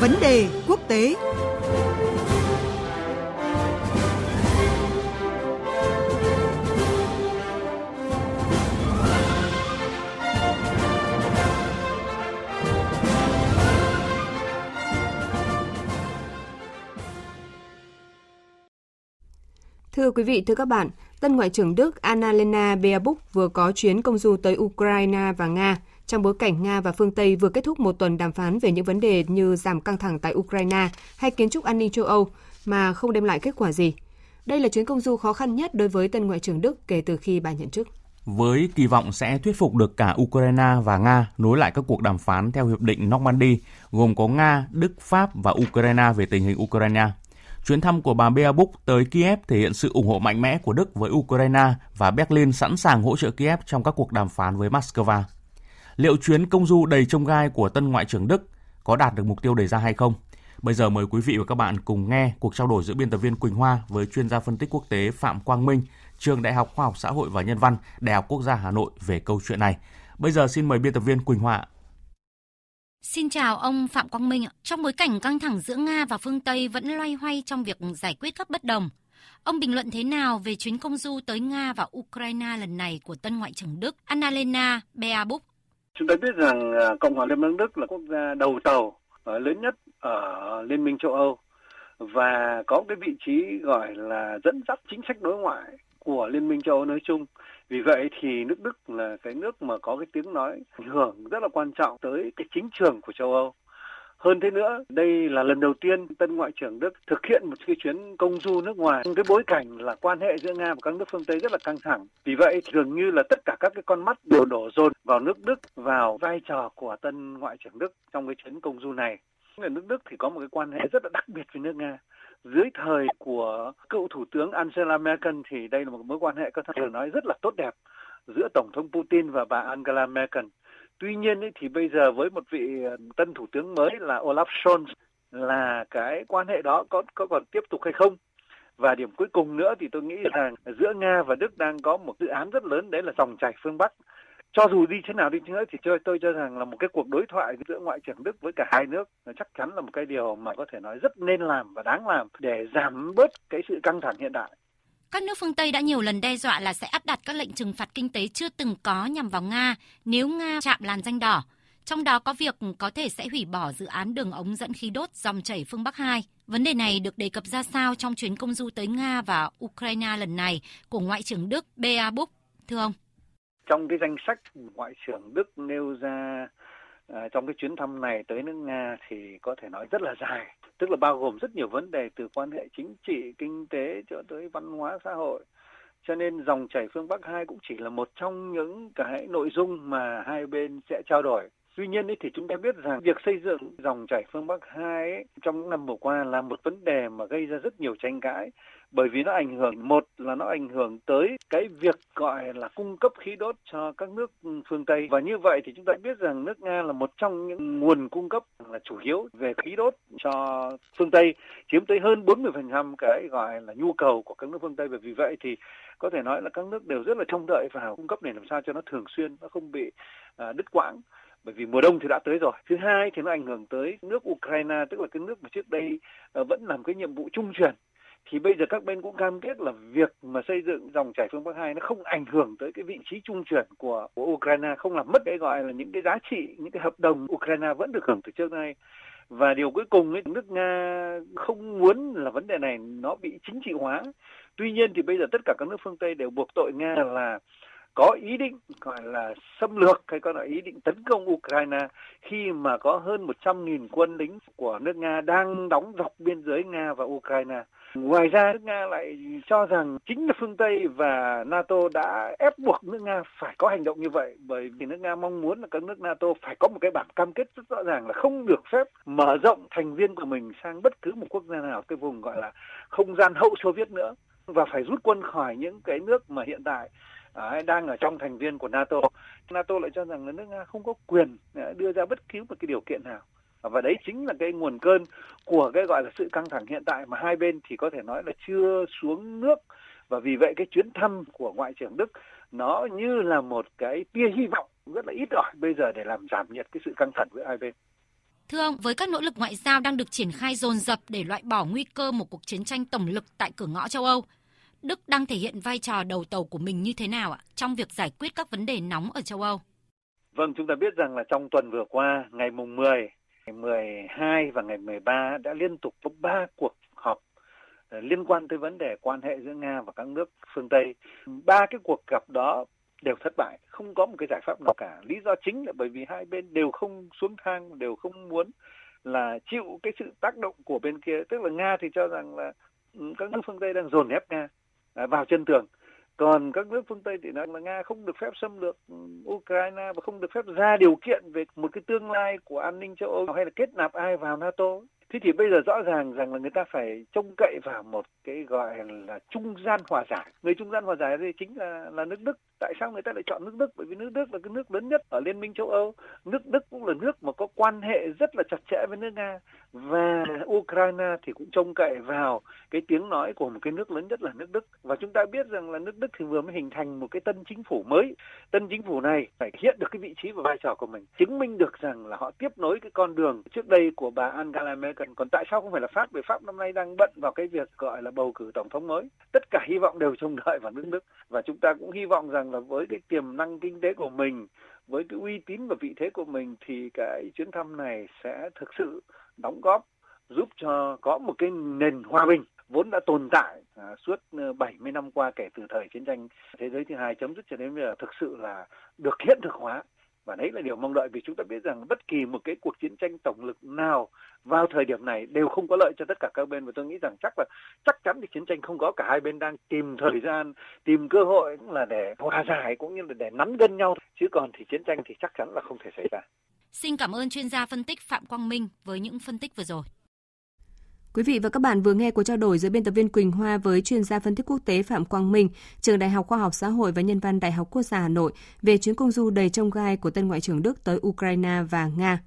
Vấn đề quốc tế. Thưa quý vị, thưa các bạn, tân Ngoại trưởng Đức Annalena Baerbock vừa có chuyến công du tới Ukraine và Nga trong bối cảnh Nga và phương Tây vừa kết thúc một tuần đàm phán về những vấn đề như giảm căng thẳng tại Ukraine hay kiến trúc an ninh châu Âu mà không đem lại kết quả gì. Đây là chuyến công du khó khăn nhất đối với tân Ngoại trưởng Đức kể từ khi bà nhận chức. Với kỳ vọng sẽ thuyết phục được cả Ukraine và Nga nối lại các cuộc đàm phán theo hiệp định Normandy, gồm có Nga, Đức, Pháp và Ukraine về tình hình Ukraine. Chuyến thăm của bà Beabuk tới Kiev thể hiện sự ủng hộ mạnh mẽ của Đức với Ukraine và Berlin sẵn sàng hỗ trợ Kiev trong các cuộc đàm phán với Moscow. Liệu chuyến công du đầy trông gai của tân Ngoại trưởng Đức có đạt được mục tiêu đề ra hay không? Bây giờ mời quý vị và các bạn cùng nghe cuộc trao đổi giữa biên tập viên Quỳnh Hoa với chuyên gia phân tích quốc tế Phạm Quang Minh, trường Đại học Khoa học Xã hội và Nhân văn, Đại học Quốc gia Hà Nội về câu chuyện này. Bây giờ xin mời biên tập viên Quỳnh Hoa. Xin chào ông Phạm Quang Minh. Trong bối cảnh căng thẳng giữa Nga và phương Tây vẫn loay hoay trong việc giải quyết các bất đồng, ông bình luận thế nào về chuyến công du tới Nga và Ukraine lần này của tân Ngoại trưởng Đức Annalena Baerbock? Chúng ta biết rằng à, Cộng hòa Liên bang Đức là quốc gia đầu tàu à, lớn nhất ở Liên minh châu Âu và có cái vị trí gọi là dẫn dắt chính sách đối ngoại của Liên minh châu Âu nói chung. Vì vậy thì nước Đức là cái nước mà có cái tiếng nói ảnh hưởng rất là quan trọng tới cái chính trường của châu Âu. Hơn thế nữa, đây là lần đầu tiên tân ngoại trưởng Đức thực hiện một cái chuyến công du nước ngoài trong cái bối cảnh là quan hệ giữa Nga và các nước phương Tây rất là căng thẳng. Vì vậy, dường như là tất cả các cái con mắt đều đổ dồn vào nước Đức, vào vai trò của tân ngoại trưởng Đức trong cái chuyến công du này. Ở nước Đức thì có một cái quan hệ rất là đặc biệt với nước Nga dưới thời của cựu thủ tướng Angela Merkel thì đây là một mối quan hệ có thể nói rất là tốt đẹp giữa tổng thống Putin và bà Angela Merkel. Tuy nhiên ấy, thì bây giờ với một vị ờ, tân thủ tướng mới là Olaf Scholz là cái quan hệ đó có có còn tiếp tục hay không? Và điểm cuối cùng nữa thì tôi nghĩ rằng giữa Nga và Đức đang có một dự án rất lớn đấy là dòng chảy phương Bắc cho dù đi thế nào đi nữa thì tôi tôi cho rằng là một cái cuộc đối thoại giữa ngoại trưởng Đức với cả hai nước chắc chắn là một cái điều mà có thể nói rất nên làm và đáng làm để giảm bớt cái sự căng thẳng hiện tại. Các nước phương Tây đã nhiều lần đe dọa là sẽ áp đặt các lệnh trừng phạt kinh tế chưa từng có nhằm vào Nga nếu Nga chạm làn danh đỏ. Trong đó có việc có thể sẽ hủy bỏ dự án đường ống dẫn khí đốt dòng chảy phương Bắc 2. Vấn đề này được đề cập ra sao trong chuyến công du tới Nga và Ukraine lần này của Ngoại trưởng Đức Bea Búc, thưa ông? Trong cái danh sách Ngoại trưởng Đức nêu ra à, trong cái chuyến thăm này tới nước Nga thì có thể nói rất là dài, tức là bao gồm rất nhiều vấn đề từ quan hệ chính trị, kinh tế cho tới văn hóa xã hội. Cho nên dòng chảy phương Bắc 2 cũng chỉ là một trong những cái nội dung mà hai bên sẽ trao đổi. Tuy nhiên thì chúng ta biết rằng việc xây dựng dòng chảy phương Bắc 2 trong những năm vừa qua là một vấn đề mà gây ra rất nhiều tranh cãi. Bởi vì nó ảnh hưởng một là nó ảnh hưởng tới cái việc gọi là cung cấp khí đốt cho các nước phương Tây. Và như vậy thì chúng ta biết rằng nước Nga là một trong những nguồn cung cấp là chủ yếu về khí đốt cho phương Tây chiếm tới hơn 40% cái gọi là nhu cầu của các nước phương Tây. Và vì vậy thì có thể nói là các nước đều rất là trông đợi vào cung cấp này làm sao cho nó thường xuyên nó không bị à, đứt quãng bởi vì mùa đông thì đã tới rồi. Thứ hai thì nó ảnh hưởng tới nước Ukraine tức là cái nước mà trước đây ờ, vẫn làm cái nhiệm vụ trung chuyển thì bây giờ các bên cũng cam kết là việc mà xây dựng dòng chảy phương Bắc 2 nó không ảnh hưởng tới cái vị trí trung chuyển của, của Ukraine, không làm mất cái gọi là những cái giá trị, những cái hợp đồng Ukraine vẫn được hưởng từ trước nay. Và điều cuối cùng ấy, nước Nga không muốn là vấn đề này nó bị chính trị hóa. Tuy nhiên thì bây giờ tất cả các nước phương Tây đều buộc tội Nga là có ý định gọi là xâm lược hay có là ý định tấn công Ukraine khi mà có hơn 100.000 quân lính của nước Nga đang đóng dọc biên giới Nga và Ukraine. Ngoài ra, nước Nga lại cho rằng chính là phương Tây và NATO đã ép buộc nước Nga phải có hành động như vậy, bởi vì nước Nga mong muốn là các nước NATO phải có một cái bản cam kết rất rõ ràng là không được phép mở rộng thành viên của mình sang bất cứ một quốc gia nào, cái vùng gọi là không gian hậu Xô Viết nữa, và phải rút quân khỏi những cái nước mà hiện tại đang ở trong thành viên của NATO. NATO lại cho rằng là nước Nga không có quyền à, đưa ra bất cứ một cái điều kiện nào à, và đấy chính là cái nguồn cơn của cái gọi là sự căng thẳng hiện tại mà hai bên thì có thể nói là chưa xuống nước và vì vậy cái chuyến thăm của ngoại trưởng Đức nó như là một cái tia hy vọng rất là ít ỏi bây giờ để làm giảm nhiệt cái sự căng thẳng giữa hai bên. Thưa ông, với các nỗ lực ngoại giao đang được triển khai dồn dập để loại bỏ nguy cơ một cuộc chiến tranh tổng lực tại cửa ngõ châu Âu, Đức đang thể hiện vai trò đầu tàu của mình như thế nào ạ trong việc giải quyết các vấn đề nóng ở châu Âu? Vâng, chúng ta biết rằng là trong tuần vừa qua, ngày mùng 10, ngày 12 và ngày 13 đã liên tục có 3 cuộc họp ờ, liên quan tới vấn đề quan hệ giữa Nga và các nước phương Tây. Ba cái cuộc gặp đó đều thất bại, không có một cái giải pháp nào cả. Lý do chính là bởi vì hai bên đều không xuống thang, đều không muốn là chịu cái sự tác động của bên kia. Tức là Nga thì cho rằng là ừ, các nước phương Tây đang dồn ép Nga Ờ, vào chân tường. Còn các nước phương tây thì nói là nga không được phép xâm lược ừ, ukraine và không được phép ra điều kiện về một cái tương lai của an ninh châu âu hay là kết nạp ai vào nato thế thì bây giờ rõ ràng rằng là người ta phải trông cậy vào một cái gọi là trung gian hòa giải. Người trung gian hòa giải đây chính là là nước đức. Tại sao người ta lại chọn nước đức? Bởi vì nước đức là cái nước lớn nhất ở liên minh châu âu. Nước đức cũng là nước mà có quan hệ rất là chặt chẽ với nước nga. Và ukraine thì cũng trông cậy vào cái tiếng nói của một cái nước lớn nhất là nước đức. Và chúng ta biết rằng là nước đức thì vừa mới hình thành một cái tân chính phủ mới. Tân chính phủ này phải hiện được cái vị trí và vai trò của mình, chứng minh được rằng là họ tiếp nối cái con đường trước đây của bà Angela Merkel còn tại sao không phải là Pháp? Bởi Pháp năm nay đang bận vào cái việc gọi là bầu cử tổng thống mới. Tất cả hy vọng đều trông đợi vào nước Đức. Và chúng ta cũng hy vọng rằng là với cái tiềm năng kinh tế của mình với cái uy tín và vị thế của mình thì cái chuyến thăm này sẽ thực sự đóng góp giúp cho có một cái nền hòa bình vốn đã tồn tại à, suốt ờ, 70 năm qua kể từ thời chiến tranh thế giới thứ hai chấm dứt cho đến bây giờ thực sự là được hiện thực hóa và đấy là điều mong đợi vì chúng ta biết rằng bất kỳ một cái cuộc chiến tranh tổng lực nào vào thời điểm này đều không có lợi cho tất cả các bên và tôi nghĩ rằng chắc là, chắc chắn thì chiến tranh không có, cả hai bên đang tìm thời gian, tìm cơ hội là để hòa giải cũng như là để nắn gân nhau chứ còn thì chiến tranh thì chắc chắn là không thể xảy ra. Xin cảm ơn chuyên gia phân tích Phạm Quang Minh với những phân tích vừa rồi. Quý vị và các bạn vừa nghe cuộc trao đổi giữa biên tập viên Quỳnh Hoa với chuyên gia phân tích quốc tế Phạm Quang Minh, trường Đại học Khoa học Xã hội và Nhân văn Đại học Quốc gia Hà Nội về chuyến công du đầy trông gai của tân ngoại trưởng Đức tới Ukraine và Nga.